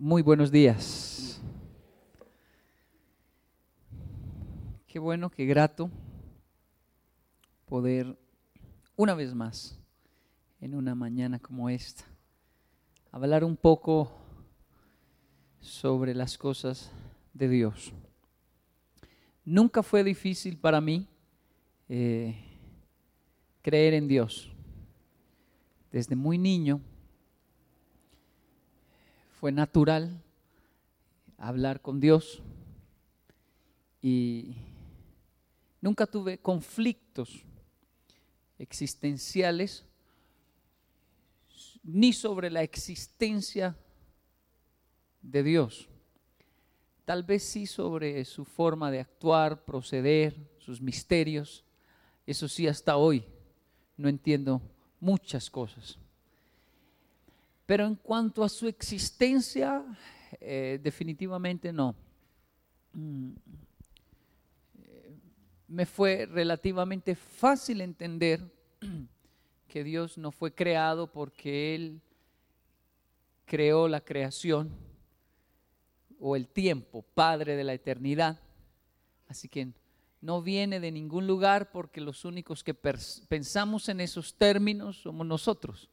Muy buenos días. Qué bueno, qué grato poder una vez más en una mañana como esta hablar un poco sobre las cosas de Dios. Nunca fue difícil para mí eh, creer en Dios. Desde muy niño fue natural hablar con Dios y nunca tuve conflictos existenciales ni sobre la existencia de Dios. Tal vez sí sobre su forma de actuar, proceder, sus misterios. Eso sí, hasta hoy no entiendo muchas cosas. Pero en cuanto a su existencia, eh, definitivamente no. Mm, eh, me fue relativamente fácil entender que Dios no fue creado porque Él creó la creación o el tiempo, Padre de la eternidad. Así que no viene de ningún lugar porque los únicos que pensamos en esos términos somos nosotros.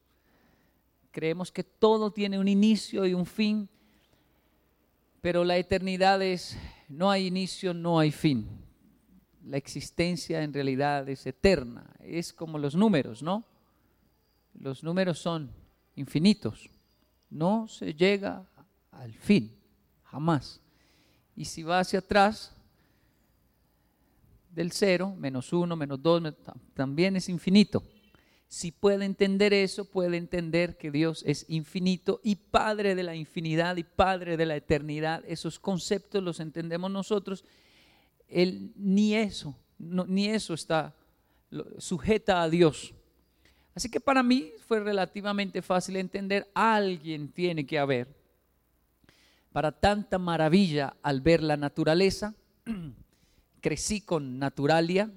Creemos que todo tiene un inicio y un fin, pero la eternidad es, no hay inicio, no hay fin. La existencia en realidad es eterna, es como los números, ¿no? Los números son infinitos, no se llega al fin, jamás. Y si va hacia atrás, del cero, menos uno, menos dos, también es infinito. Si puede entender eso, puede entender que Dios es infinito y Padre de la infinidad y Padre de la eternidad. Esos conceptos los entendemos nosotros. Él ni eso, ni eso está sujeta a Dios. Así que para mí fue relativamente fácil entender, alguien tiene que haber. Para tanta maravilla al ver la naturaleza, crecí con Naturalia,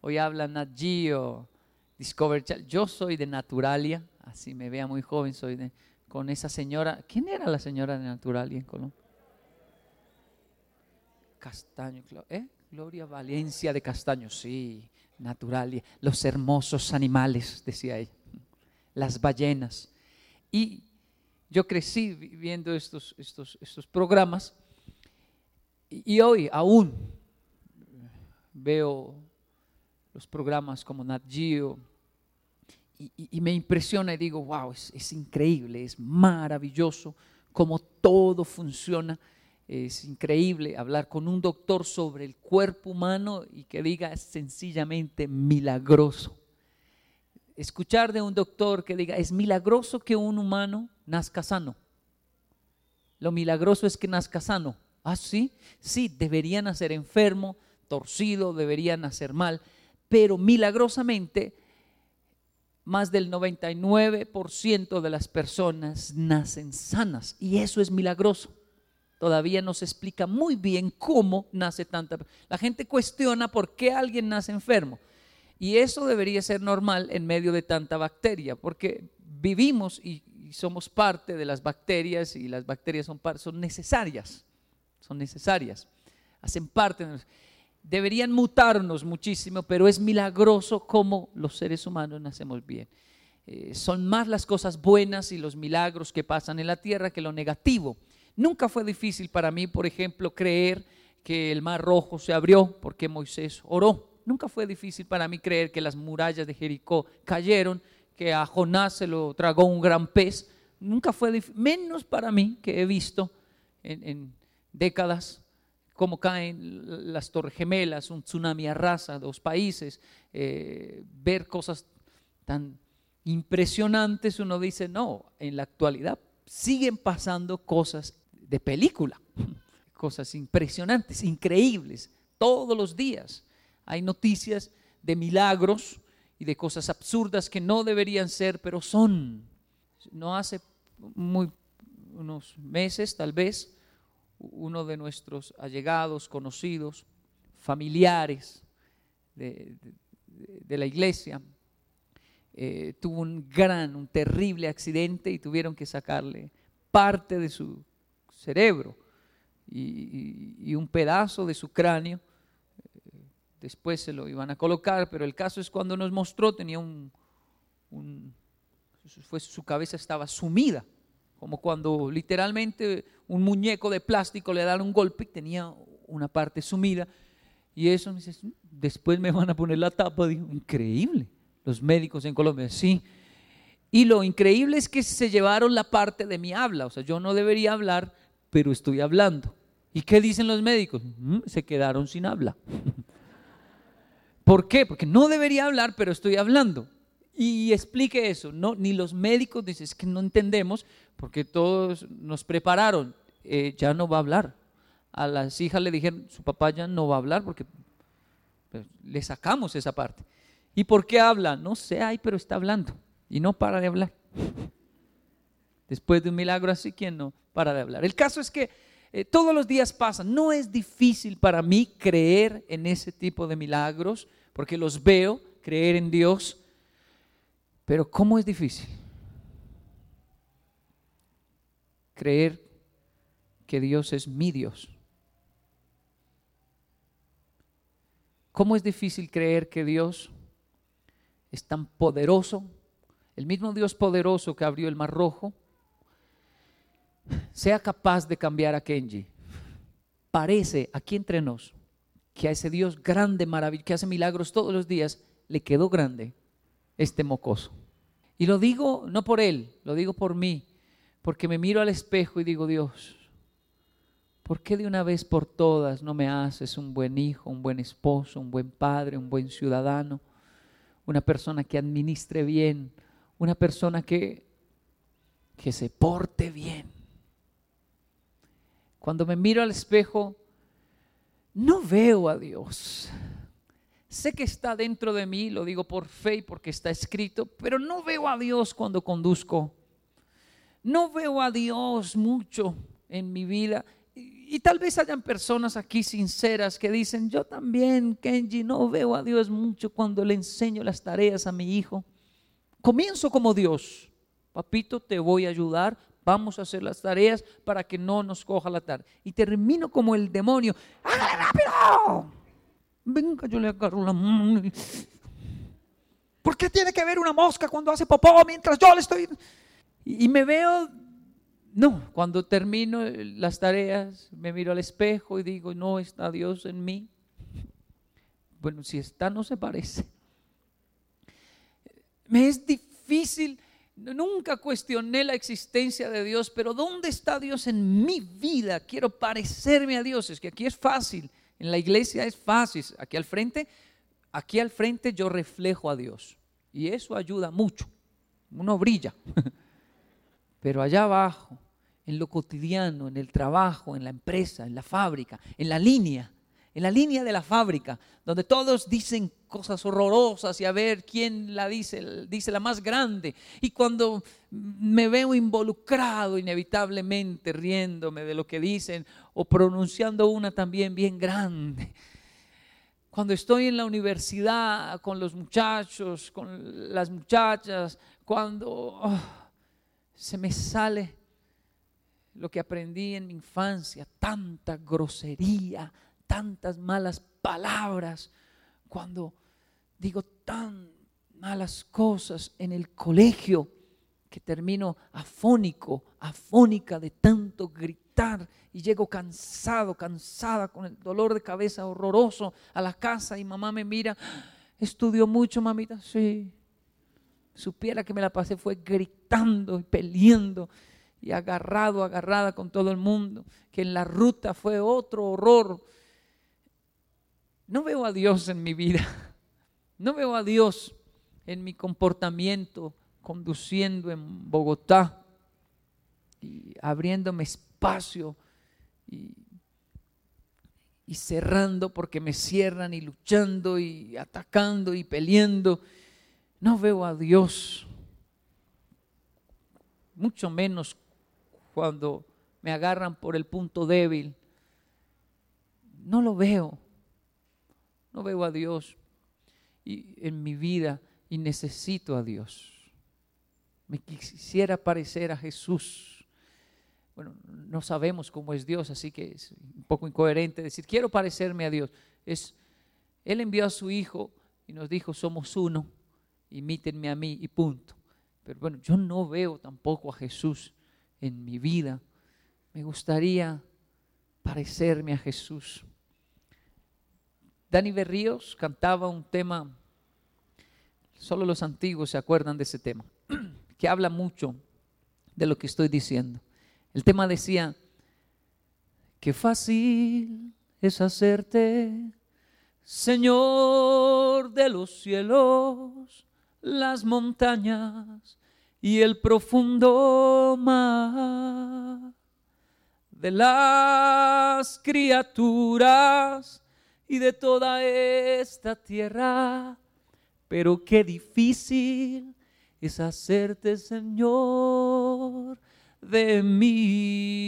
Hoy habla Nat Geo, Discover Yo soy de Naturalia, así me vea muy joven, soy de, con esa señora. ¿Quién era la señora de Naturalia en Colombia? Castaño, ¿eh? Gloria Valencia de Castaño, sí, Naturalia. Los hermosos animales, decía ella, las ballenas. Y yo crecí viendo estos, estos, estos programas y hoy aún veo los programas como Nat Geo, y, me impresiona y digo, wow, es, increíble, es maravilloso cómo todo funciona. Es increíble hablar con un doctor sobre el cuerpo humano y que diga es sencillamente milagroso. Escuchar de un doctor que diga es milagroso que un humano nazca sano. Lo milagroso es que nazca sano. Ah, sí, sí, debería nacer enfermo, torcido, debería nacer mal pero milagrosamente más del 99% de las personas nacen sanas y eso es milagroso. Todavía no se explica muy bien cómo nace tanta. La gente cuestiona por qué alguien nace enfermo. Y eso debería ser normal en medio de tanta bacteria, porque vivimos y, somos parte de las bacterias y las bacterias son, son necesarias, son necesarias, hacen parte de nosotros deberían mutarnos muchísimo, pero es milagroso cómo los seres humanos nacemos bien. Eh, son más las cosas buenas y los milagros que pasan en la tierra que lo negativo. Nunca fue difícil para mí, por ejemplo, creer que el mar rojo se abrió porque Moisés oró. Nunca fue difícil para mí creer que las murallas de Jericó cayeron, que a Jonás se lo tragó un gran pez. Nunca fue menos para mí que he visto en décadas cómo caen las torres gemelas, un tsunami arrasa dos países, eh, ver cosas tan impresionantes, uno dice, no, en la actualidad siguen pasando cosas de película, cosas impresionantes, increíbles, todos los días. Hay noticias de milagros y de cosas absurdas que no deberían ser, pero son. No hace muy, unos meses tal vez, uno de nuestros allegados, conocidos, familiares de, la iglesia, eh, tuvo un gran, un terrible accidente y tuvieron que sacarle parte de su cerebro y, un pedazo de su cráneo. Eh, después se lo iban a colocar, pero el caso es cuando nos mostró, tenía un, fue, su cabeza estaba sumida, como cuando literalmente un muñeco de plástico le dan un golpe y tenía una parte sumida. Y eso, después me van a poner la tapa, digo, increíble. Los médicos en Colombia, sí. Y lo increíble es que se llevaron la parte de mi habla, o sea, yo no debería hablar, pero estoy hablando. ¿Y qué dicen los médicos? Mm, se quedaron sin habla. ¿Por qué? Porque no debería hablar, pero estoy hablando. Y explique eso. No, ni los médicos dicen, es que no entendemos, porque todos nos prepararon. Eh, ya no va a hablar. A las hijas le dijeron, su papá ya no va a hablar porque pues, le sacamos esa parte. ¿Y por qué habla? No sé, ay, pero está hablando y no para de hablar. Después de un milagro así, ¿quién no para de hablar? El caso es que eh, todos los días pasan. No es difícil para mí creer en ese tipo de milagros, porque los veo, creer en Dios. Pero ¿cómo es difícil? Creer que Dios es mi Dios. ¿Cómo es difícil creer que Dios es tan poderoso? El mismo Dios poderoso que abrió el mar rojo, sea capaz de cambiar a Kenji. Parece aquí entre nos que a ese Dios grande, maravilloso, que hace milagros todos los días, le quedó grande este mocoso. Y lo digo no por él, lo digo por mí, porque me miro al espejo y digo, Dios, ¿por qué de una vez por todas no me haces un buen hijo, un buen esposo, un buen padre, un buen ciudadano, una persona que administre bien, una persona que, que se porte bien? Cuando me miro al espejo, no veo a Dios. Sé que está dentro de mí, lo digo por fe y porque está escrito, pero no veo a Dios cuando conduzco. No veo a Dios mucho en mi vida y tal vez hayan personas aquí sinceras que dicen, yo también, Kenji, no veo a Dios mucho cuando le enseño las tareas a mi hijo. Comienzo como Dios. Papito, te voy a ayudar, vamos a hacer las tareas para que no nos coja la tarde. Y termino como el demonio. ¡Hágale rápido! Venga, yo le agarro la mano. ¿Por qué tiene que ver una mosca cuando hace popó mientras yo le estoy... Y me veo no, cuando termino las tareas, me miro al espejo y digo, no está Dios en mí. Bueno, si está, no se parece. Me es difícil, nunca cuestioné la existencia de Dios, pero ¿dónde está Dios en mi vida? Quiero parecerme a Dios. Es que aquí es fácil, en la iglesia es fácil. Aquí al frente, aquí al frente yo reflejo a Dios. Y eso ayuda mucho. Uno brilla. Pero allá abajo, en lo cotidiano, en el trabajo, en la empresa, en la fábrica, en la línea, en la línea de la fábrica, donde todos dicen cosas horrorosas y a ver quién la dice, dice la más grande. Y cuando me veo involucrado inevitablemente riéndome de lo que dicen o pronunciando una también bien grande. Cuando estoy en la universidad con los muchachos, con las muchachas, cuando oh, se me sale lo que aprendí en mi infancia, tanta grosería, tantas malas palabras, cuando digo tan malas cosas en el colegio, que termino afónico, afónica de tanto gritar y llego cansado, cansada, con el dolor de cabeza horroroso a la casa y mamá me mira, estudió mucho, mamita, sí. Supiera que me la pasé fue gritando y peleando y agarrado, agarrada con todo el mundo, que en la ruta fue otro horror. No veo a Dios en mi vida, no veo a Dios en mi comportamiento conduciendo en Bogotá y abriéndome espacio y, y cerrando porque me cierran y luchando y atacando y peleando. No veo a Dios, mucho menos cuando me agarran por el punto débil. No lo veo. No veo a Dios y en mi vida y necesito a Dios. Me quisiera parecer a Jesús. Bueno, no sabemos cómo es Dios, así que es un poco incoherente decir, quiero parecerme a Dios. Es, Él envió a su Hijo y nos dijo, somos uno, imítenme a mí y punto. Pero bueno, yo no veo tampoco a Jesús en mi vida. Me gustaría parecerme a Jesús. Dani Berríos cantaba un tema, solo los antiguos se acuerdan de ese tema, que habla mucho de lo que estoy diciendo. El tema decía, qué fácil es hacerte, Señor de los cielos, las montañas y el profundo mar de las criaturas y de toda esta tierra. Pero qué difícil es hacerte Señor de mí,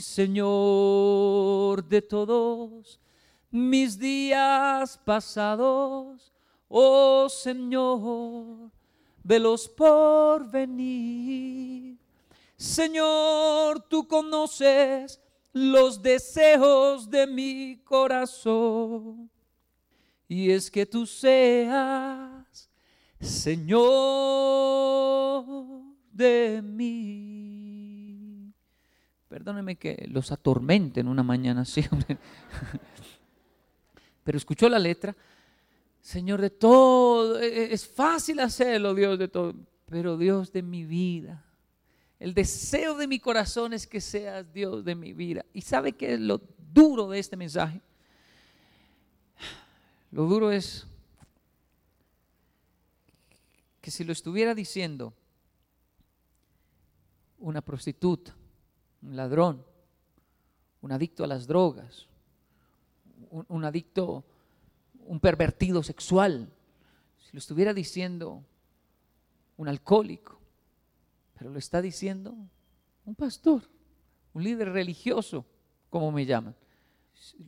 Señor de todos mis días pasados, oh Señor de los por venir. Señor, tú conoces los deseos de mi corazón. Y es que tú seas Señor de mí. Perdóneme que los atormenten una mañana así. Pero escuchó la letra. Señor de todo, e, e, es fácil hacerlo, Dios de todo, pero Dios de mi vida, el deseo de mi corazón es que seas Dios de mi vida. ¿Y sabe qué es lo duro de este mensaje? Lo duro es que si lo estuviera diciendo una prostituta, un ladrón, un adicto a las drogas, un, un adicto, un pervertido sexual, si lo estuviera diciendo un alcohólico, pero lo está diciendo un pastor, un líder religioso, como me llaman.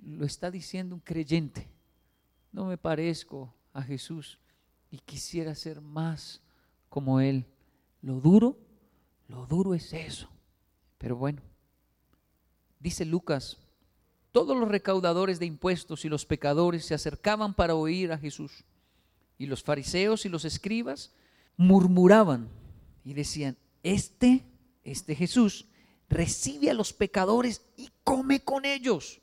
Lo está diciendo un creyente. No me parezco a Jesús y quisiera ser más como Él. Lo duro, lo duro es eso. Pero bueno, dice Lucas, todos los recaudadores de impuestos y los pecadores se acercaban para oír a Jesús. Y los fariseos y los escribas murmuraban y decían, este, este Jesús, recibe a los pecadores y come con ellos.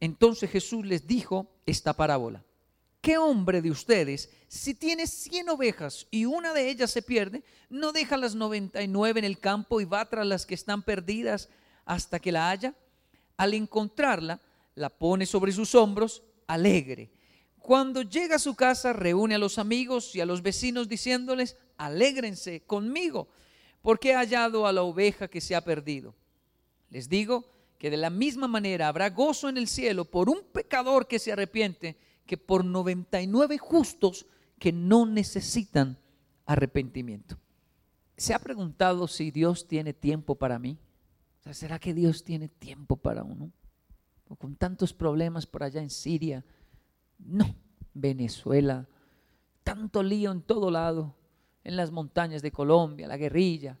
Entonces Jesús les dijo esta parábola. ¿Qué hombre de ustedes, si tiene cien ovejas y una de ellas se pierde, no deja las noventa y nueve en el campo y va tras las que están perdidas hasta que la haya? Al encontrarla, la pone sobre sus hombros alegre. Cuando llega a su casa, reúne a los amigos y a los vecinos diciéndoles, alégrense conmigo, porque he hallado a la oveja que se ha perdido. Les digo que de la misma manera habrá gozo en el cielo por un pecador que se arrepiente que por 99 justos que no necesitan arrepentimiento. ¿Se ha preguntado si Dios tiene tiempo para mí? ¿Será que Dios tiene tiempo para uno? Con tantos problemas por allá en Siria. No, Venezuela, tanto lío en todo lado en las montañas de Colombia, la guerrilla.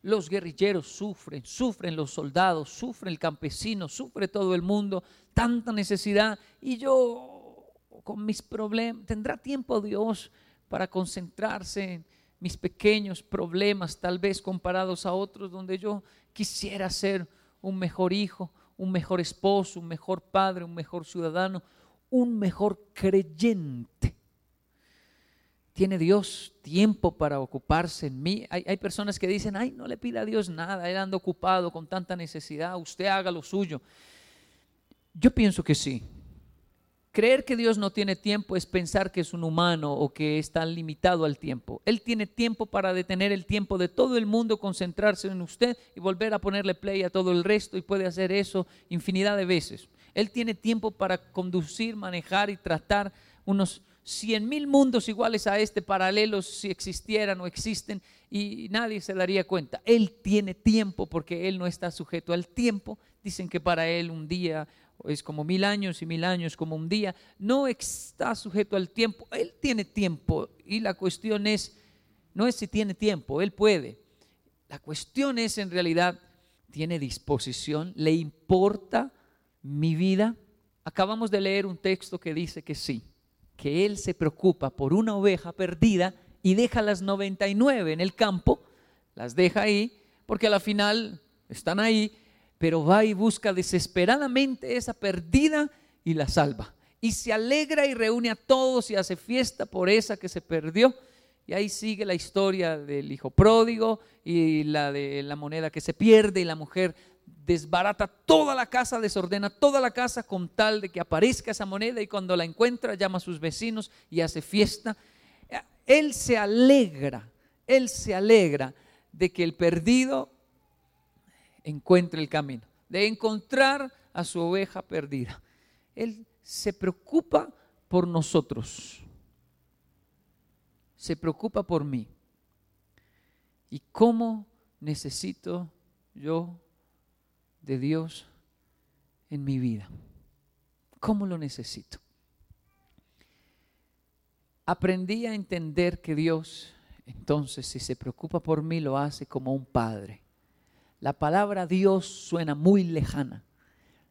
Los guerrilleros sufren, sufren los soldados, sufre el campesino, sufre todo el mundo, tanta necesidad. Y yo, con mis problemas, ¿tendrá tiempo Dios para concentrarse en mis pequeños problemas, tal vez comparados a otros, donde yo quisiera ser un mejor hijo, un mejor esposo, un mejor padre, un mejor ciudadano, un mejor creyente? ¿Tiene Dios tiempo para ocuparse en mí? Hay, personas que dicen, ay, no le pida a Dios nada, Él anda ocupado con tanta necesidad, usted haga lo suyo. Yo pienso que sí. Creer que Dios no tiene tiempo es pensar que es un humano o que está limitado al tiempo. Él tiene tiempo para detener el tiempo de todo el mundo, concentrarse en usted y volver a ponerle play a todo el resto y puede hacer eso infinidad de veces. Él tiene tiempo para conducir, manejar y tratar unos cien mil mundos iguales a este paralelos si existieran o existen y nadie se daría cuenta. Él tiene tiempo porque Él no está sujeto al tiempo, dicen que para él un día es como mil años y mil años como un día. No está sujeto al tiempo. Él tiene tiempo y la cuestión es, no es si tiene tiempo, él puede. La cuestión es en realidad, ¿tiene disposición? ¿Le importa mi vida? Acabamos de leer un texto que dice que sí, que él se preocupa por una oveja perdida y deja las 99 en el campo, las deja ahí, porque a la final están ahí pero va y busca desesperadamente esa perdida y la salva. Y se alegra y reúne a todos y hace fiesta por esa que se perdió. Y ahí sigue la historia del hijo pródigo y la de la moneda que se pierde y la mujer desbarata toda la casa, desordena toda la casa con tal de que aparezca esa moneda y cuando la encuentra llama a sus vecinos y hace fiesta. Él se alegra, él se alegra de que el perdido encuentre el camino, de encontrar a su oveja perdida. Él se preocupa por nosotros, se preocupa por mí. ¿Y cómo necesito yo de Dios en mi vida? ¿Cómo lo necesito? Aprendí a entender que Dios, entonces, si se preocupa por mí, lo hace como un padre la palabra Dios suena muy lejana,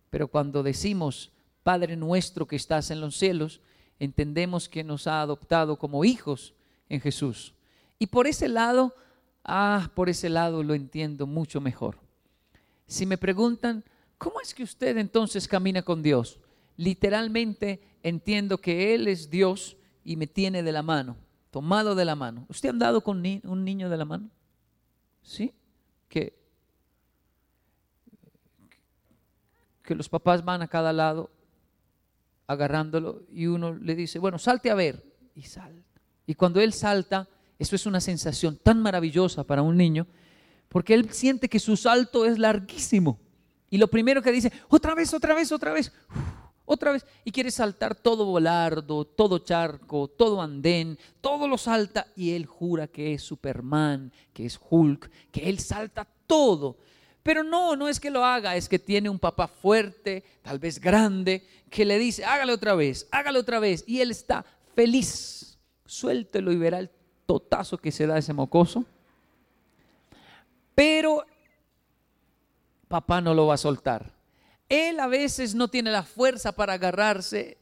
pero cuando decimos Padre nuestro que estás en los cielos, entendemos que nos ha adoptado como hijos en Jesús. Y por ese lado, ah, por ese lado lo entiendo mucho mejor. Si me preguntan, ¿cómo es que usted entonces camina con Dios? Literalmente entiendo que Él es Dios y me tiene de la mano, tomado de la mano. ¿Usted ha andado con un niño de la mano? ¿Sí? Que que los papás van a cada lado agarrándolo y uno le dice, bueno, salte a ver. Y salta. Y cuando él salta, eso es una sensación tan maravillosa para un niño, porque él siente que su salto es larguísimo. Y lo primero que dice, otra vez, otra vez, otra vez, otra vez. Y quiere saltar todo volardo, todo charco, todo andén, todo lo salta. Y él jura que es Superman, que es Hulk, que él salta todo. Pero no, no es que lo haga, es que tiene un papá fuerte, tal vez grande, que le dice, hágale otra vez, hágale otra vez. Y él está feliz. Suéltelo y verá el totazo que se da ese mocoso. Pero papá no lo va a soltar. Él a veces no tiene la fuerza para agarrarse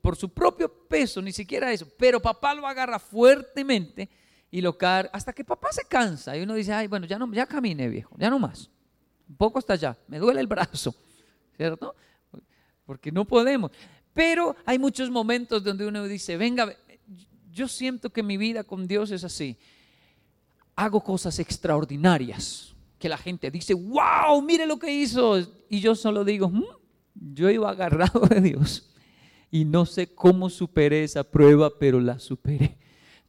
por su propio peso, ni siquiera eso, pero papá lo agarra fuertemente y lo carga hasta que papá se cansa y uno dice, ay, bueno, ya no, ya camine viejo, ya no más, un poco hasta allá, me duele el brazo, ¿cierto? Porque no podemos. Pero hay muchos momentos donde uno dice, venga, yo siento que mi vida con Dios es así. Hago cosas extraordinarias que la gente dice, wow, mire lo que hizo. Y yo solo digo, mm, yo iba agarrado de Dios y no sé cómo superé esa prueba, pero la superé.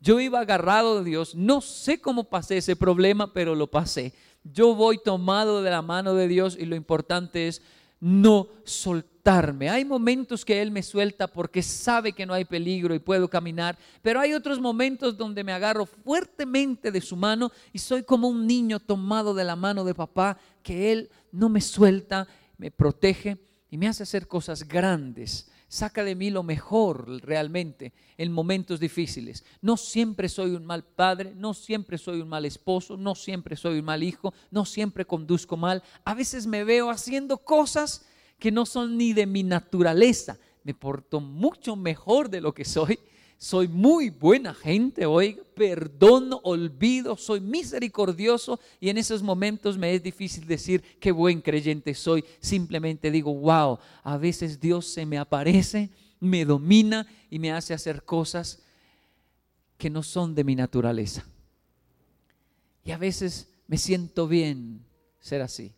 Yo iba agarrado de Dios, no sé cómo pasé ese problema, pero lo pasé. Yo voy tomado de la mano de Dios y lo importante es no soltarme. Hay momentos que Él me suelta porque sabe que no hay peligro y puedo caminar, pero hay otros momentos donde me agarro fuertemente de su mano y soy como un niño tomado de la mano de papá, que Él no me suelta, me protege y me hace hacer cosas grandes saca de mí lo mejor realmente en momentos difíciles. No siempre soy un mal padre, no siempre soy un mal esposo, no siempre soy un mal hijo, no siempre conduzco mal. A veces me veo haciendo cosas que no son ni de mi naturaleza. Me porto mucho mejor de lo que soy soy muy buena gente, hoy perdono, olvido, soy misericordioso y en esos momentos me es difícil decir qué buen creyente soy. Simplemente digo, wow, a veces Dios se me aparece, me domina y me hace hacer cosas que no son de mi naturaleza. Y a veces me siento bien ser así.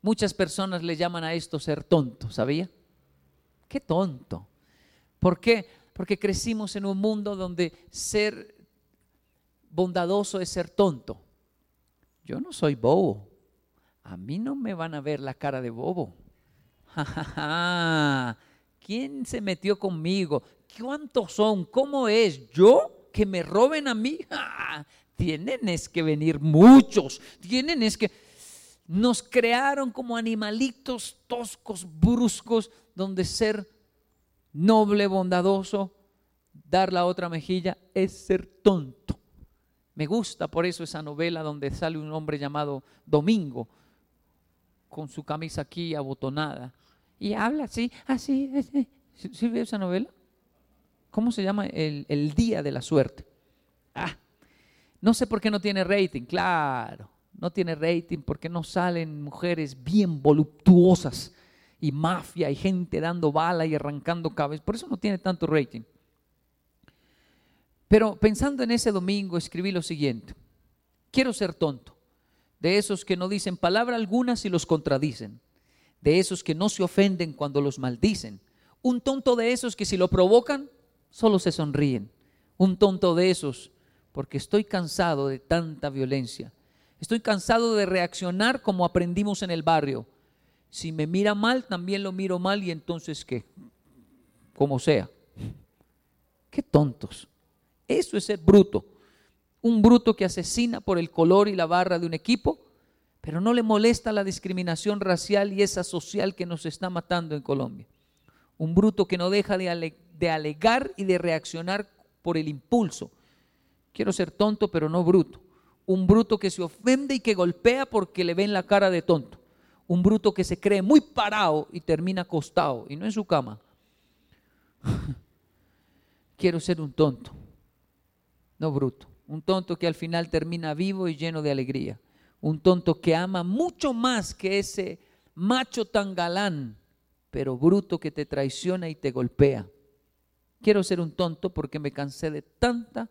Muchas personas le llaman a esto ser tonto, ¿sabía? Qué tonto. ¿Por qué? Porque crecimos en un mundo donde ser bondadoso es ser tonto. Yo no soy bobo. A mí no me van a ver la cara de bobo. ¿Quién se metió conmigo? ¿Cuántos son? ¿Cómo es? ¿Yo? ¿Que me roben a mí? Tienen es que venir muchos. Tienen es que... Nos crearon como animalitos toscos, bruscos, donde ser noble, bondadoso, dar la otra mejilla es ser tonto. Me gusta por eso esa novela donde sale un hombre llamado Domingo, con su camisa aquí abotonada, y habla así, así, así. ¿Sí, ve esa novela? ¿Cómo se llama? El Día de la Suerte. Ah, no sé por qué no tiene rating, claro, no tiene rating porque no salen mujeres bien voluptuosas y mafia y gente dando bala y arrancando cabezas, por eso no tiene tanto rating. Pero pensando en ese domingo escribí lo siguiente, quiero ser tonto, de esos que no dicen palabra alguna si los contradicen, de esos que no se ofenden cuando los maldicen, un tonto de esos que si lo provocan solo se sonríen, un tonto de esos porque estoy cansado de tanta violencia, estoy cansado de reaccionar como aprendimos en el barrio, si me mira mal también lo miro mal y entonces qué, como sea, qué tontos. Eso es ser bruto. Un bruto que asesina por el color y la barra de un equipo, pero no le molesta la discriminación racial y esa social que nos está matando en Colombia. Un bruto que no deja de, de alegar y de reaccionar por el impulso. Quiero ser tonto, pero no bruto. Un bruto que se ofende y que golpea porque le ven la cara de tonto. Un bruto que se cree muy parado y termina acostado y no en su cama. Quiero ser un tonto no bruto. Un tonto que al final termina vivo y lleno de alegría. Un tonto que ama mucho más que ese macho tan galán, pero bruto que te traiciona y te golpea. Quiero ser un tonto porque me cansé de tanta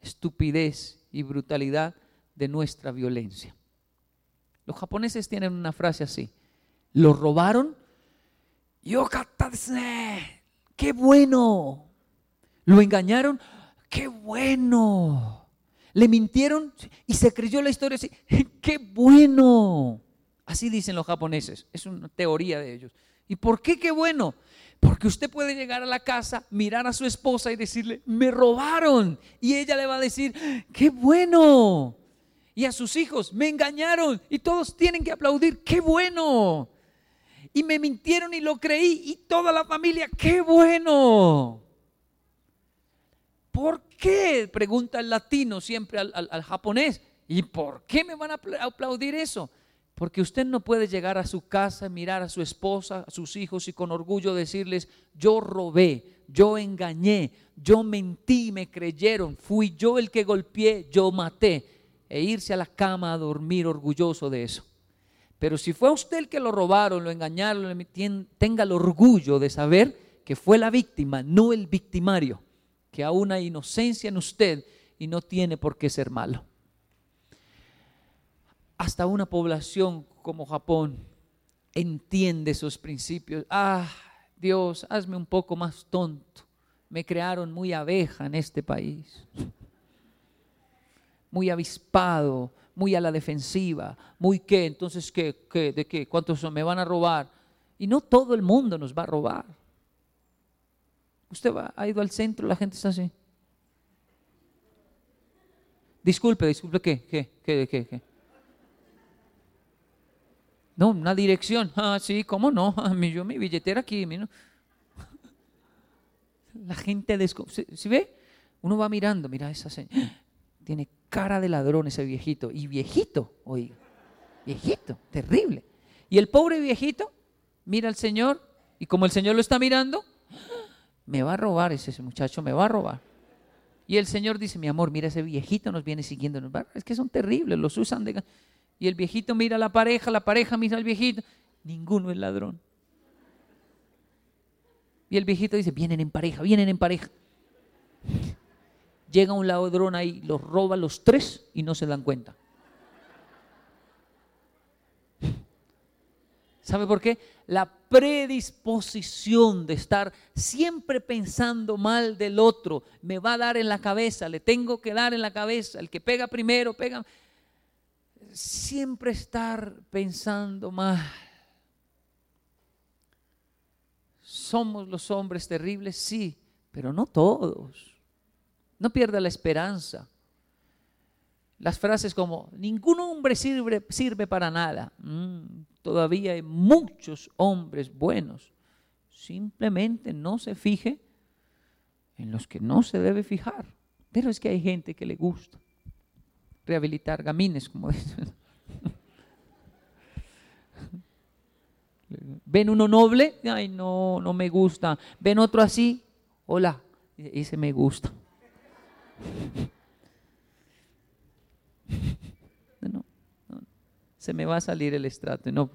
estupidez y brutalidad de nuestra violencia. Los japoneses tienen una frase así. Lo robaron. ¡Qué bueno! Lo engañaron qué bueno. Le mintieron y se creyó la historia así, qué bueno. Así dicen los japoneses, es una teoría de ellos. ¿Y por qué qué bueno? Porque usted puede llegar a la casa, mirar a su esposa y decirle, me robaron. Y ella le va a decir, qué bueno. Y a sus hijos, me engañaron. Y todos tienen que aplaudir, qué bueno. Y me mintieron y lo creí. Y toda la familia, qué bueno. ¿Por qué? Pregunta el latino siempre al, japonés. ¿Y por qué me van a aplaudir eso? Porque usted no puede llegar a su casa, mirar a su esposa, a sus hijos y con orgullo decirles, yo robé, yo engañé, yo mentí, me creyeron, fui yo el que golpeé, yo maté, e irse a la cama a dormir orgulloso de eso. Pero si fue usted el que lo robaron, lo engañaron, tenga el orgullo de saber que fue la víctima, no el victimario que aún hay inocencia en usted y no tiene por qué ser malo. Hasta una población como Japón entiende esos principios. Ah, Dios, hazme un poco más tonto. Me crearon muy abeja en este país. Muy avispado, muy a la defensiva, muy qué, entonces qué, qué, de qué, cuántos me van a robar. Y no todo el mundo nos va a robar. Usted ha ido al centro, la gente está así. Disculpe, disculpe, ¿qué? ¿Qué? ¿Qué? ¿Qué? No, una dirección. Ah, sí, ¿cómo no? Ah, yo mi billetera aquí. La gente desconfía. ¿Sí, ve? Uno va mirando, mira esa señora. Tiene cara de ladrón ese viejito. Y viejito, oiga. Viejito, terrible. Y el pobre viejito mira al Señor y como el Señor lo está mirando, me va a robar ese muchacho, me va a robar. Y el Señor dice, mi amor, mira ese viejito nos viene siguiendo. Es que son terribles, los usan de... Y el viejito mira a la pareja, la pareja mira al viejito. Ninguno es ladrón. Y el viejito dice, vienen en pareja, vienen en pareja. Llega un ladrón ahí, los roba los tres y no se dan cuenta. ¿Sabe por qué? La predisposición de estar siempre pensando mal del otro me va a dar en la cabeza, le tengo que dar en la cabeza, el que pega primero, pega. Siempre estar pensando mal. ¿Somos los hombres terribles? Sí, pero no todos. No pierda la esperanza. las frases como, ningún hombre sirve, sirve para nada. Mm, todavía hay muchos hombres buenos. Simplemente no se fije en los que no se debe fijar. Pero es que hay gente que le gusta rehabilitar gamines, como dicen. Ven uno noble, ay no, no me gusta. Ven otro así, hola, ese me gusta. Se me va a salir el estrato. No.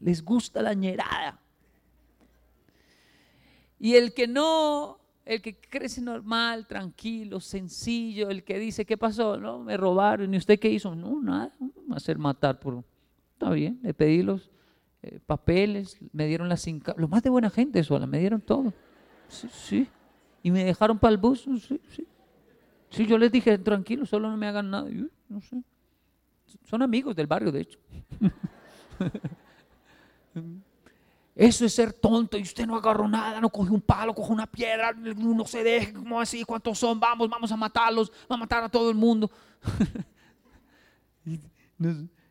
Les gusta la ñerada. Y el que no, el que crece normal, tranquilo, sencillo, el que dice, ¿qué pasó? No, me robaron. ¿Y usted qué hizo? No, nada, me a hacer matar por... Está bien, le pedí los eh, papeles, me dieron las cinco... Lo más de buena gente sola, me dieron todo. Sí, sí. Y me dejaron para el bus, sí, sí. Sí, yo les dije, tranquilo, solo no me hagan nada. no sé. Son amigos del barrio, de hecho. Eso es ser tonto y usted no agarró nada, no coge un palo, coge una piedra, no se deje, como así? ¿Cuántos son? Vamos, vamos a matarlos, vamos a matar a todo el mundo.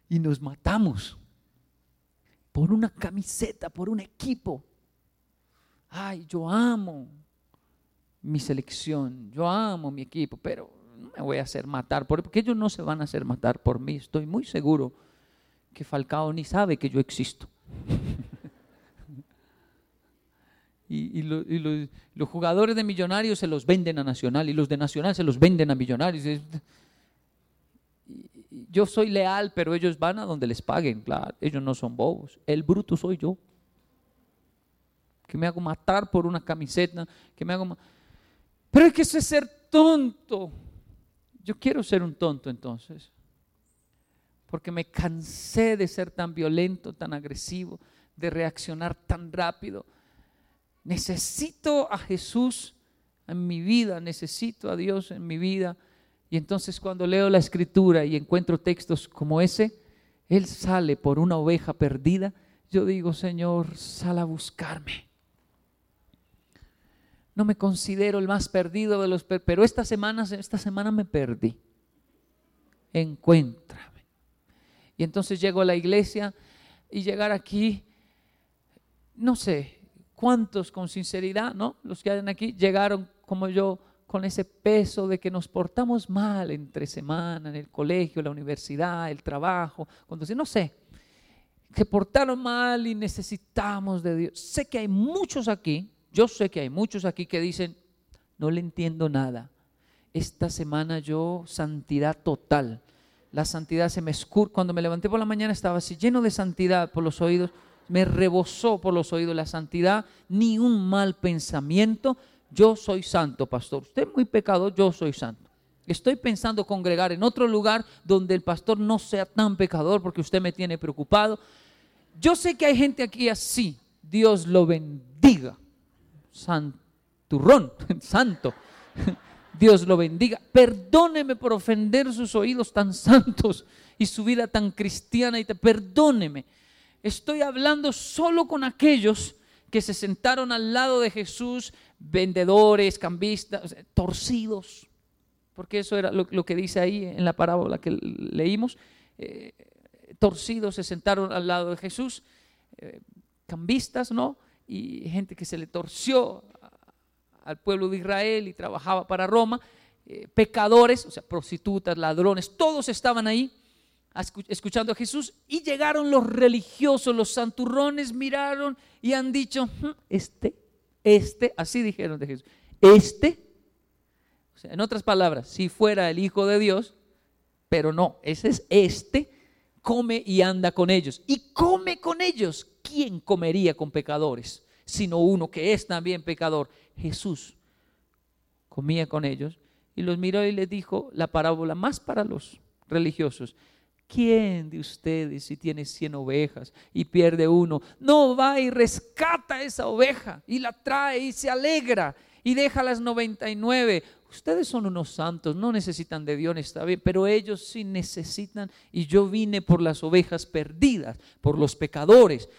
y nos matamos por una camiseta, por un equipo. Ay, yo amo mi selección, yo amo mi equipo, pero no me voy a hacer matar, porque ellos no se van a hacer matar por mí. Estoy muy seguro que Falcao ni sabe que yo existo. y, los, jugadores de Millonarios se los venden a Nacional y los de Nacional se los venden a Millonarios. yo soy leal, pero ellos van a donde les paguen, claro, ellos no son bobos. El bruto soy yo. Que me hago matar por una camiseta, que me hago... Pero es que eso es ser tonto. Yo quiero ser un tonto entonces. Porque me cansé de ser tan violento, tan agresivo, de reaccionar tan rápido. Necesito a Jesús en mi vida, necesito a Dios en mi vida. Y entonces cuando leo la escritura y encuentro textos como ese, Él sale por una oveja perdida. Yo digo, Señor, sal a buscarme no me considero el más perdido de los, pero esta semana, esta semana me perdí. Encuéntrame. Y entonces llego a la iglesia y llegar aquí, no sé cuántos con sinceridad, ¿no? Los que hayan aquí llegaron como yo con ese peso de que nos portamos mal entre semana, en el colegio, la universidad, el trabajo, cuando no sé, que portaron mal y necesitamos de Dios. Sé que hay muchos aquí yo sé que hay muchos aquí que dicen, no le entiendo nada. Esta semana yo, santidad total. La santidad se me escurre. Cuando me levanté por la mañana estaba así lleno de santidad por los oídos. Me rebosó por los oídos la santidad. Ni un mal pensamiento. Yo soy santo, pastor. Usted es muy pecador, yo soy santo. Estoy pensando congregar en otro lugar donde el pastor no sea tan pecador porque usted me tiene preocupado. Yo sé que hay gente aquí así. Dios lo bendiga santurrón, santo. Dios lo bendiga. Perdóneme por ofender sus oídos tan santos y su vida tan cristiana. Y te perdóneme. Estoy hablando solo con aquellos que se sentaron al lado de Jesús, vendedores, cambistas, torcidos. Porque eso era lo, que dice ahí en la parábola que leímos. Eh, torcidos se sentaron al lado de Jesús, eh, cambistas, ¿no? Y gente que se le torció al pueblo de Israel y trabajaba para Roma, eh, pecadores, o sea, prostitutas, ladrones, todos estaban ahí escuchando a Jesús y llegaron los religiosos, los santurrones, miraron y han dicho, hmm, este, este, así dijeron de Jesús, este, en otras palabras, si fuera el Hijo de Dios, pero no, ese es este, come y anda con ellos. Y come con ellos. ¿Quién comería con pecadores? Sino uno que es también pecador. Jesús comía con ellos y los miró y les dijo la parábola más para los religiosos. ¿Quién de ustedes si tiene cien ovejas y pierde uno, no va y rescata esa oveja y la trae y se alegra y deja las 99 Ustedes son unos santos, no necesitan de Dios, está bien, pero ellos sí necesitan y yo vine por las ovejas perdidas, por los pecadores,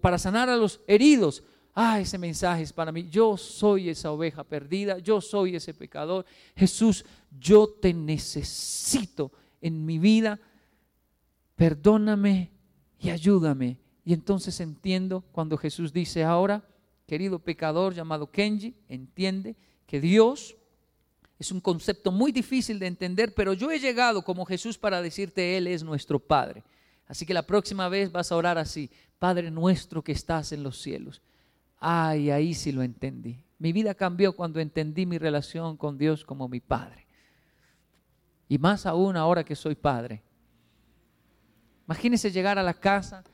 para sanar a los heridos, Ah, ese mensaje es para mí. Yo soy esa oveja perdida, yo soy ese pecador. Jesús, yo te necesito en mi vida. Perdóname y ayúdame. Y entonces entiendo cuando Jesús dice ahora, querido pecador llamado Kenji, entiende que Dios es un concepto muy difícil de entender, pero yo he llegado como Jesús para decirte, Él es nuestro Padre. Así que la próxima vez vas a orar así, Padre nuestro que estás en los cielos. Ay, ahí sí lo entendí. Mi vida cambió cuando entendí mi relación con Dios como mi Padre. Y más aún ahora que soy Padre. Imagínese llegar a la casa,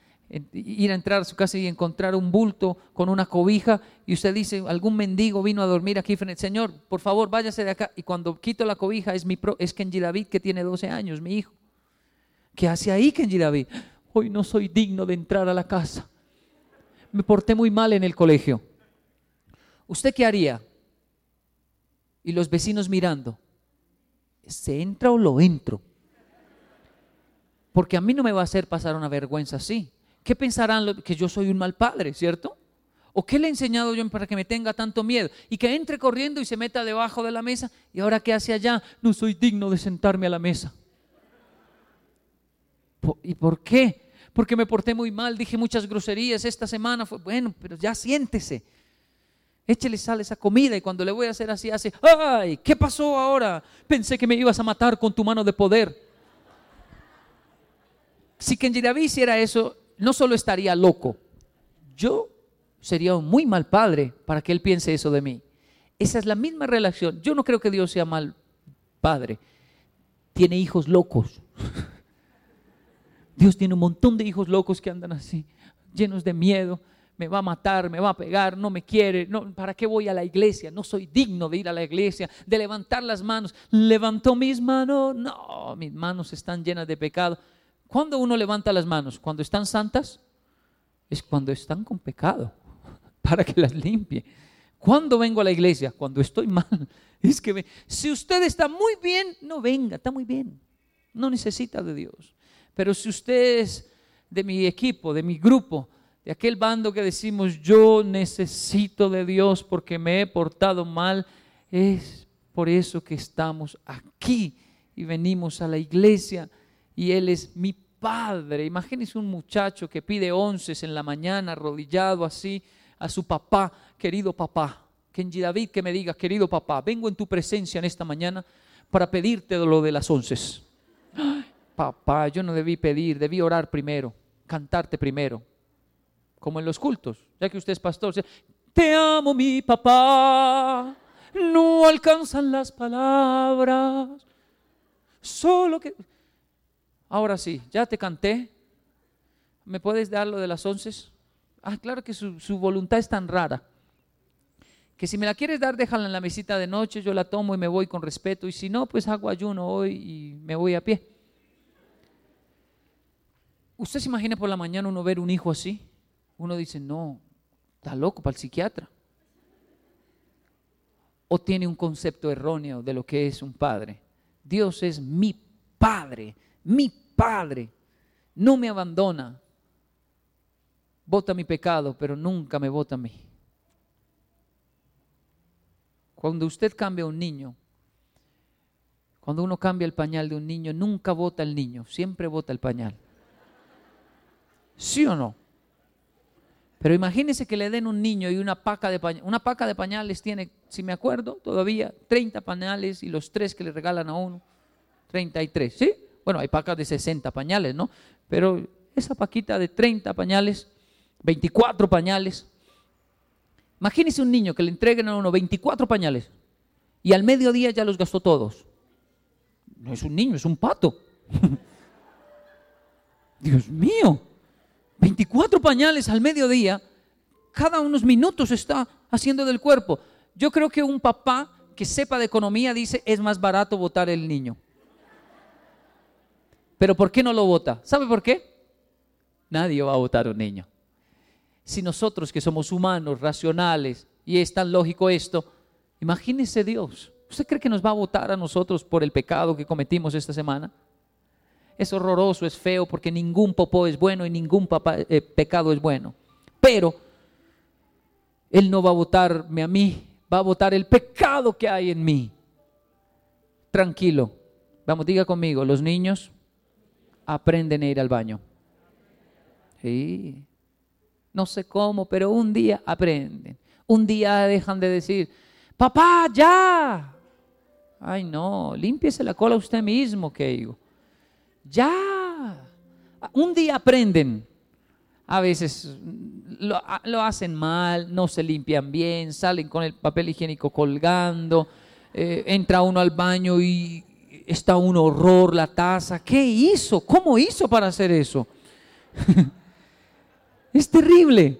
ir a entrar a su casa y encontrar un bulto con una cobija y usted dice, algún mendigo vino a dormir aquí frente, Señor, por favor, váyase de acá. Y cuando quito la cobija es, mi pro, es Kenji David que tiene 12 años, mi hijo. ¿Qué hace ahí Kenji David? Hoy no soy digno de entrar a la casa me porté muy mal en el colegio. ¿Usted qué haría? Y los vecinos mirando, ¿se entra o lo entro? Porque a mí no me va a hacer pasar una vergüenza así. ¿Qué pensarán que yo soy un mal padre, cierto? ¿O qué le he enseñado yo para que me tenga tanto miedo? Y que entre corriendo y se meta debajo de la mesa. ¿Y ahora qué hace allá? No soy digno de sentarme a la mesa. ¿Y por qué? porque me porté muy mal, dije muchas groserías esta semana, fue bueno, pero ya siéntese. Échele sal esa comida y cuando le voy a hacer así, hace, ay, ¿qué pasó ahora? Pensé que me ibas a matar con tu mano de poder. Si Kenji David hiciera eso, no solo estaría loco, yo sería un muy mal padre para que él piense eso de mí. Esa es la misma relación. Yo no creo que Dios sea mal padre. Tiene hijos locos. Dios tiene un montón de hijos locos que andan así, llenos de miedo. Me va a matar, me va a pegar, no me quiere. No, ¿Para qué voy a la iglesia? No soy digno de ir a la iglesia, de levantar las manos. ¿Levantó mis manos? No, mis manos están llenas de pecado. ¿Cuándo uno levanta las manos? ¿Cuando están santas? Es cuando están con pecado, para que las limpie. ¿Cuándo vengo a la iglesia? Cuando estoy mal. Es que si usted está muy bien, no venga, está muy bien. No necesita de Dios. Pero si usted es de mi equipo, de mi grupo, de aquel bando que decimos yo necesito de Dios porque me he portado mal, es por eso que estamos aquí y venimos a la iglesia y Él es mi Padre. Imagínese un muchacho que pide once en la mañana, arrodillado así a su papá, querido papá. Kenji David que me diga, querido papá, vengo en tu presencia en esta mañana para pedirte lo de las once papá, yo no debí pedir, debí orar primero, cantarte primero, como en los cultos, ya que usted es pastor, te amo mi papá, no alcanzan las palabras, solo que... Ahora sí, ya te canté, ¿me puedes dar lo de las once? Ah, claro que su, su voluntad es tan rara que si me la quieres dar, déjala en la mesita de noche, yo la tomo y me voy con respeto, y si no, pues hago ayuno hoy y me voy a pie. ¿Usted se imagina por la mañana uno ver un hijo así? Uno dice, no, está loco para el psiquiatra. O tiene un concepto erróneo de lo que es un padre. Dios es mi padre, mi padre. No me abandona. Vota mi pecado, pero nunca me vota a mí. Cuando usted cambia a un niño, cuando uno cambia el pañal de un niño, nunca vota el niño, siempre vota el pañal. ¿Sí o no? Pero imagínense que le den un niño y una paca de pañales. Una paca de pañales tiene, si me acuerdo, todavía 30 pañales y los tres que le regalan a uno, 33. ¿Sí? Bueno, hay pacas de 60 pañales, ¿no? Pero esa paquita de 30 pañales, 24 pañales. Imagínense un niño que le entreguen a uno 24 pañales y al mediodía ya los gastó todos. No es un niño, es un pato. Dios mío. 24 pañales al mediodía, cada unos minutos está haciendo del cuerpo. Yo creo que un papá que sepa de economía dice, es más barato votar el niño. Pero ¿por qué no lo vota? ¿Sabe por qué? Nadie va a votar un niño. Si nosotros que somos humanos, racionales, y es tan lógico esto, imagínese Dios. ¿Usted cree que nos va a votar a nosotros por el pecado que cometimos esta semana? Es horroroso, es feo, porque ningún popó es bueno y ningún eh, pecado es bueno. Pero Él no va a votarme a mí, va a votar el pecado que hay en mí. Tranquilo. Vamos, diga conmigo, los niños aprenden a ir al baño. Sí. No sé cómo, pero un día aprenden. Un día dejan de decir, papá, ya. Ay, no, límpiese la cola usted mismo, que digo. Ya. Un día aprenden. A veces lo, hacen mal, no se limpian bien, salen con el papel higiénico colgando, eh, entra uno al baño y está un horror la taza. ¿Qué hizo? ¿Cómo hizo para hacer eso? es terrible.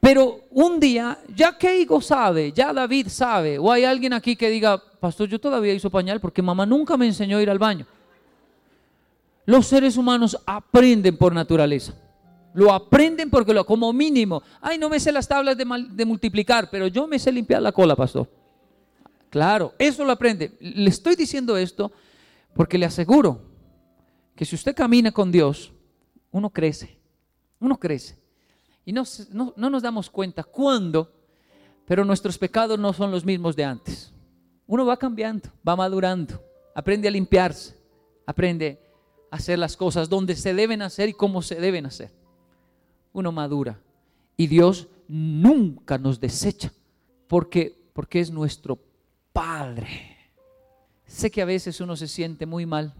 Pero un día, ya Keigo sabe, ya David sabe, o hay alguien aquí que diga, pastor, yo todavía hizo pañal porque mamá nunca me enseñó a ir al baño. Los seres humanos aprenden por naturaleza. Lo aprenden porque lo, como mínimo, ay, no me sé las tablas de, multiplicar, pero yo me sé limpiar la cola, pastor. Claro, eso lo aprende. Le estoy diciendo esto porque le aseguro que si usted camina con Dios, uno crece, uno crece. Y no, no, nos damos cuenta cuándo, pero nuestros pecados no son los mismos de antes. Uno va cambiando, va madurando, aprende a limpiarse, aprende hacer las cosas donde se deben hacer y cómo se deben hacer. Uno madura. Y Dios nunca nos desecha porque, porque es nuestro Padre. Sé que a veces uno se siente muy mal,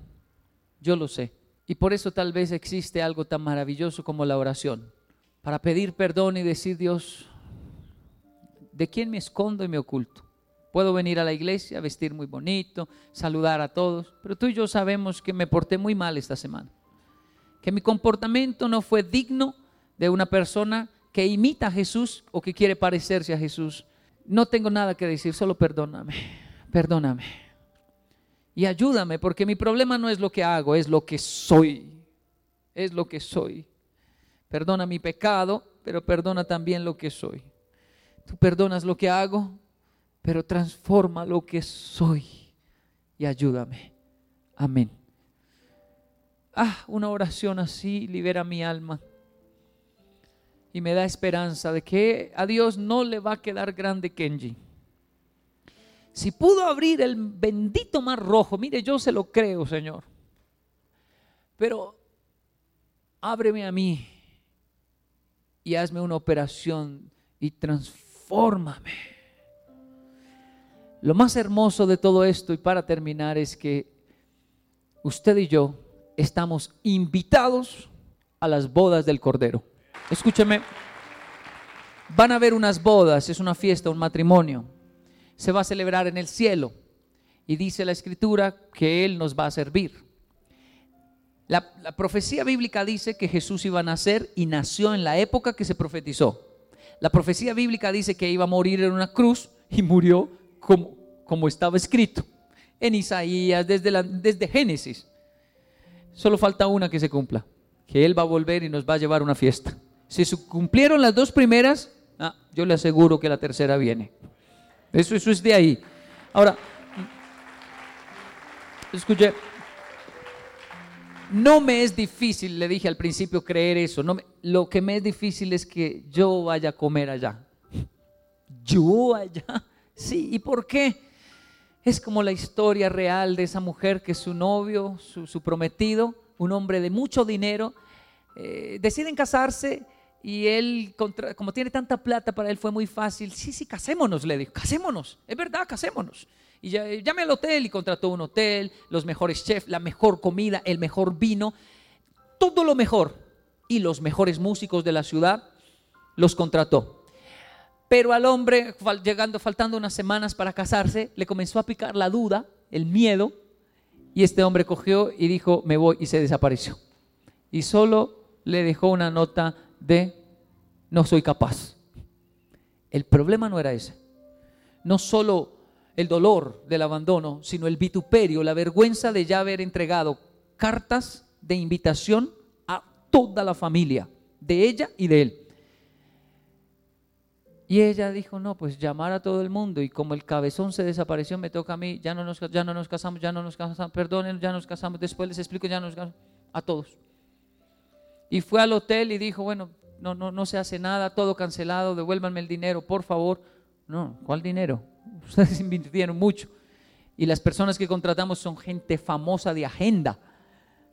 yo lo sé. Y por eso tal vez existe algo tan maravilloso como la oración, para pedir perdón y decir, Dios, ¿de quién me escondo y me oculto? Puedo venir a la iglesia, vestir muy bonito, saludar a todos, pero tú y yo sabemos que me porté muy mal esta semana, que mi comportamiento no fue digno de una persona que imita a Jesús o que quiere parecerse a Jesús no tengo nada que decir, solo perdóname, perdóname. Y ayúdame, porque mi problema no es lo que hago, es lo que soy. Es lo que soy. Perdona mi pecado, pero perdona también lo que soy. Tú perdonas lo que hago, pero transforma lo que soy y ayúdame. Amén. Ah, una oración así libera mi alma y me da esperanza de que a Dios no le va a quedar grande Kenji. Si pudo abrir el bendito mar rojo, mire, yo se lo creo, Señor. Pero ábreme a mí y hazme una operación y transfórmame. Lo más hermoso de todo esto, y para terminar, es que usted y yo estamos invitados a las bodas del Cordero. Escúcheme, van a haber unas bodas, es una fiesta, un matrimonio. Se va a celebrar en el cielo. Y dice la escritura que Él nos va a servir. La, profecía bíblica dice que Jesús iba a nacer y nació en la época que se profetizó. La profecía bíblica dice que iba a morir en una cruz y murió como, estaba escrito en Isaías, desde, desde Génesis. Solo falta una que se cumpla, que Él va a volver y nos va a llevar una fiesta. Si se cumplieron las dos primeras, ah, yo le aseguro que la tercera viene. Eso, eso es de ahí. Ahora, escuche, no me es difícil, le dije al principio, creer eso. Lo que me es difícil es que yo vaya a comer allá. Yo allá. Sí, ¿y por qué? Es como la historia real de esa mujer que su novio, su, prometido, un hombre de mucho dinero, eh, deciden casarse y él, como tiene tanta plata, para él fue muy fácil. Sí, sí, casémonos, le dijo, casémonos. Es verdad, casémonos. Y ya, llame al hotel y contrató un hotel, los mejores chefs, la mejor comida, el mejor vino, todo lo mejor. Y los mejores músicos de la ciudad los contrató. Pero al hombre, llegando, faltando unas semanas para casarse, le comenzó a picar la duda, el miedo, y este hombre cogió y dijo, me voy, y se desapareció. Y solo le dejó una nota de no soy capaz. El problema no era ese. No solo el dolor del abandono, sino el vituperio, la vergüenza de ya haber entregado cartas de invitación a toda la familia, de ella y de él. Y ella dijo, no, pues llamar a todo el mundo. Y como el cabezón se desapareció, me toca a mí, ya no nos, ya no nos casamos, ya no nos casamos, perdonen, ya nos casamos, después les explico, ya nos casamos, a todos. Y fue al hotel y dijo, bueno, no, no, no se hace nada, todo cancelado, devuélvanme el dinero, por favor. No, ¿cuál dinero? Ustedes invirtieron mucho. Y las personas que contratamos son gente famosa de agenda.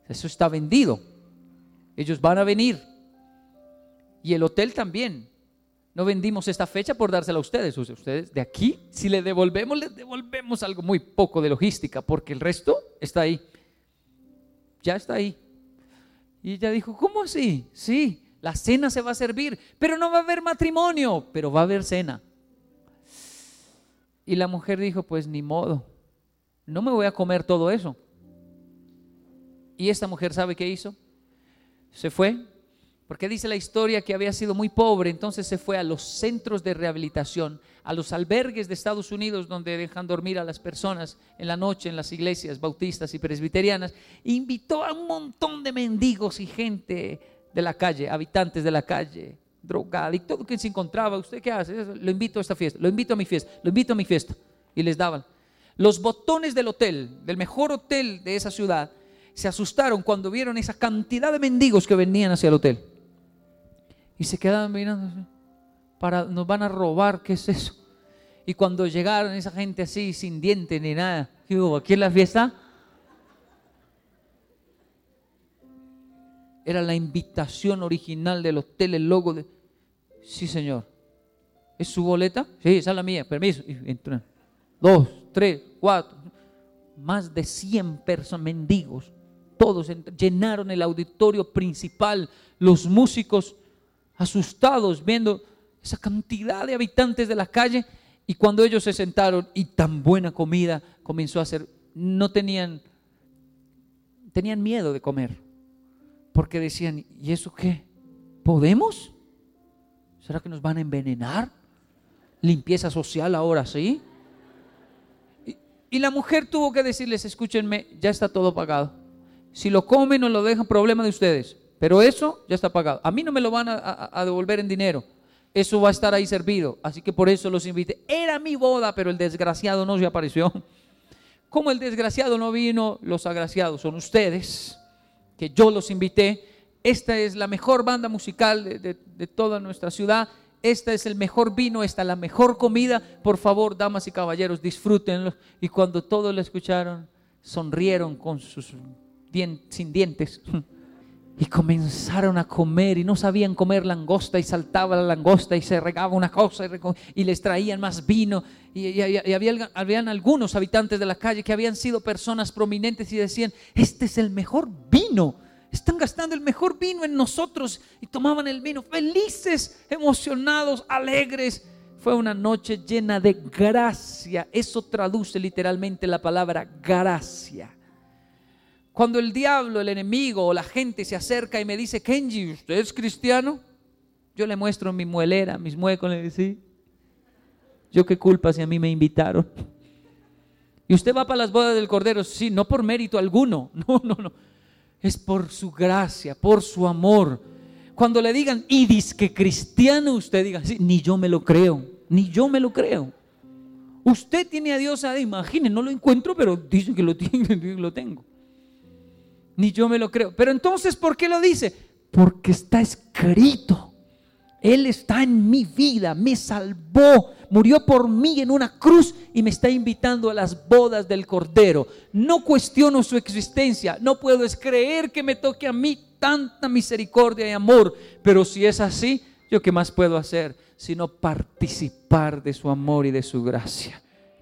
Eso está vendido. Ellos van a venir. Y el hotel también. No vendimos esta fecha por dársela a ustedes. Ustedes de aquí, si le devolvemos, le devolvemos algo muy poco de logística, porque el resto está ahí. Ya está ahí. Y ella dijo, ¿cómo así? Sí, la cena se va a servir, pero no va a haber matrimonio, pero va a haber cena. Y la mujer dijo, pues ni modo, no me voy a comer todo eso. Y esta mujer sabe qué hizo. Se fue, porque dice la historia que había sido muy pobre, entonces se fue a los centros de rehabilitación, a los albergues de Estados Unidos donde dejan dormir a las personas en la noche en las iglesias bautistas y presbiterianas. E invitó a un montón de mendigos y gente de la calle, habitantes de la calle, y todo que se encontraba. ¿Usted qué hace? Lo invito a esta fiesta, lo invito a mi fiesta, lo invito a mi fiesta. Y les daban. Los botones del hotel, del mejor hotel de esa ciudad, se asustaron cuando vieron esa cantidad de mendigos que venían hacia el hotel. Y se quedaban mirando, para, nos van a robar, ¿qué es eso? Y cuando llegaron esa gente así, sin dientes ni nada, ¿qué hubo? ¿Aquí en la fiesta? Era la invitación original del hotel, el logo de... Sí, señor. ¿Es su boleta? Sí, esa es la mía, permiso. Dos, tres, cuatro. Más de 100 personas, mendigos. Todos llenaron el auditorio principal. Los músicos asustados viendo esa cantidad de habitantes de la calle. Y cuando ellos se sentaron y tan buena comida comenzó a hacer, no tenían, tenían miedo de comer. Porque decían, ¿y eso qué? ¿Podemos? ¿Será que nos van a envenenar? Limpieza social ahora sí. Y, y la mujer tuvo que decirles, escúchenme, ya está todo pagado. Si lo comen o lo dejan, problema de ustedes. Pero eso ya está pagado. A mí no me lo van a, devolver en dinero. Eso va a estar ahí servido. Así que por eso los invité. Era mi boda, pero el desgraciado no se apareció. Como el desgraciado no vino, los agraciados son ustedes, que yo los invité. Esta es la mejor banda musical de, toda nuestra ciudad. Esta es el mejor vino, esta es la mejor comida. Por favor, damas y caballeros, disfrútenlo. Y cuando todos lo escucharon, sonrieron con sus sin dientes. Y comenzaron a comer y no sabían comer langosta y saltaba la langosta y se regaba una cosa y, les traían más vino. Y, había, algunos habitantes de la calle que habían sido personas prominentes y decían, este es el mejor vino. Están gastando el mejor vino en nosotros y tomaban el vino felices, emocionados, alegres. Fue una noche llena de gracia. Eso traduce literalmente la palabra gracia. Cuando el diablo, el enemigo o la gente se acerca y me dice, Kenji, ¿usted es cristiano? Yo le muestro mi muelera, mis muecos, le digo, Yo qué culpa si a mí me invitaron. Y usted va para las bodas del Cordero, sí, no por mérito alguno, no, no, no. Es por su gracia, por su amor. Cuando le digan, y que cristiano, usted diga, sí, ni yo me lo creo, ni yo me lo creo. Usted tiene a Dios, imagine, no lo encuentro, pero dicen que lo, tiene, lo tengo ni yo me lo creo. Pero entonces, ¿por qué lo dice? Porque está escrito. Él está en mi vida, me salvó, murió por mí en una cruz y me está invitando a las bodas del Cordero. No cuestiono su existencia, no puedo creer que me toque a mí tanta misericordia y amor, pero si es así, yo qué más puedo hacer sino participar de su amor y de su gracia.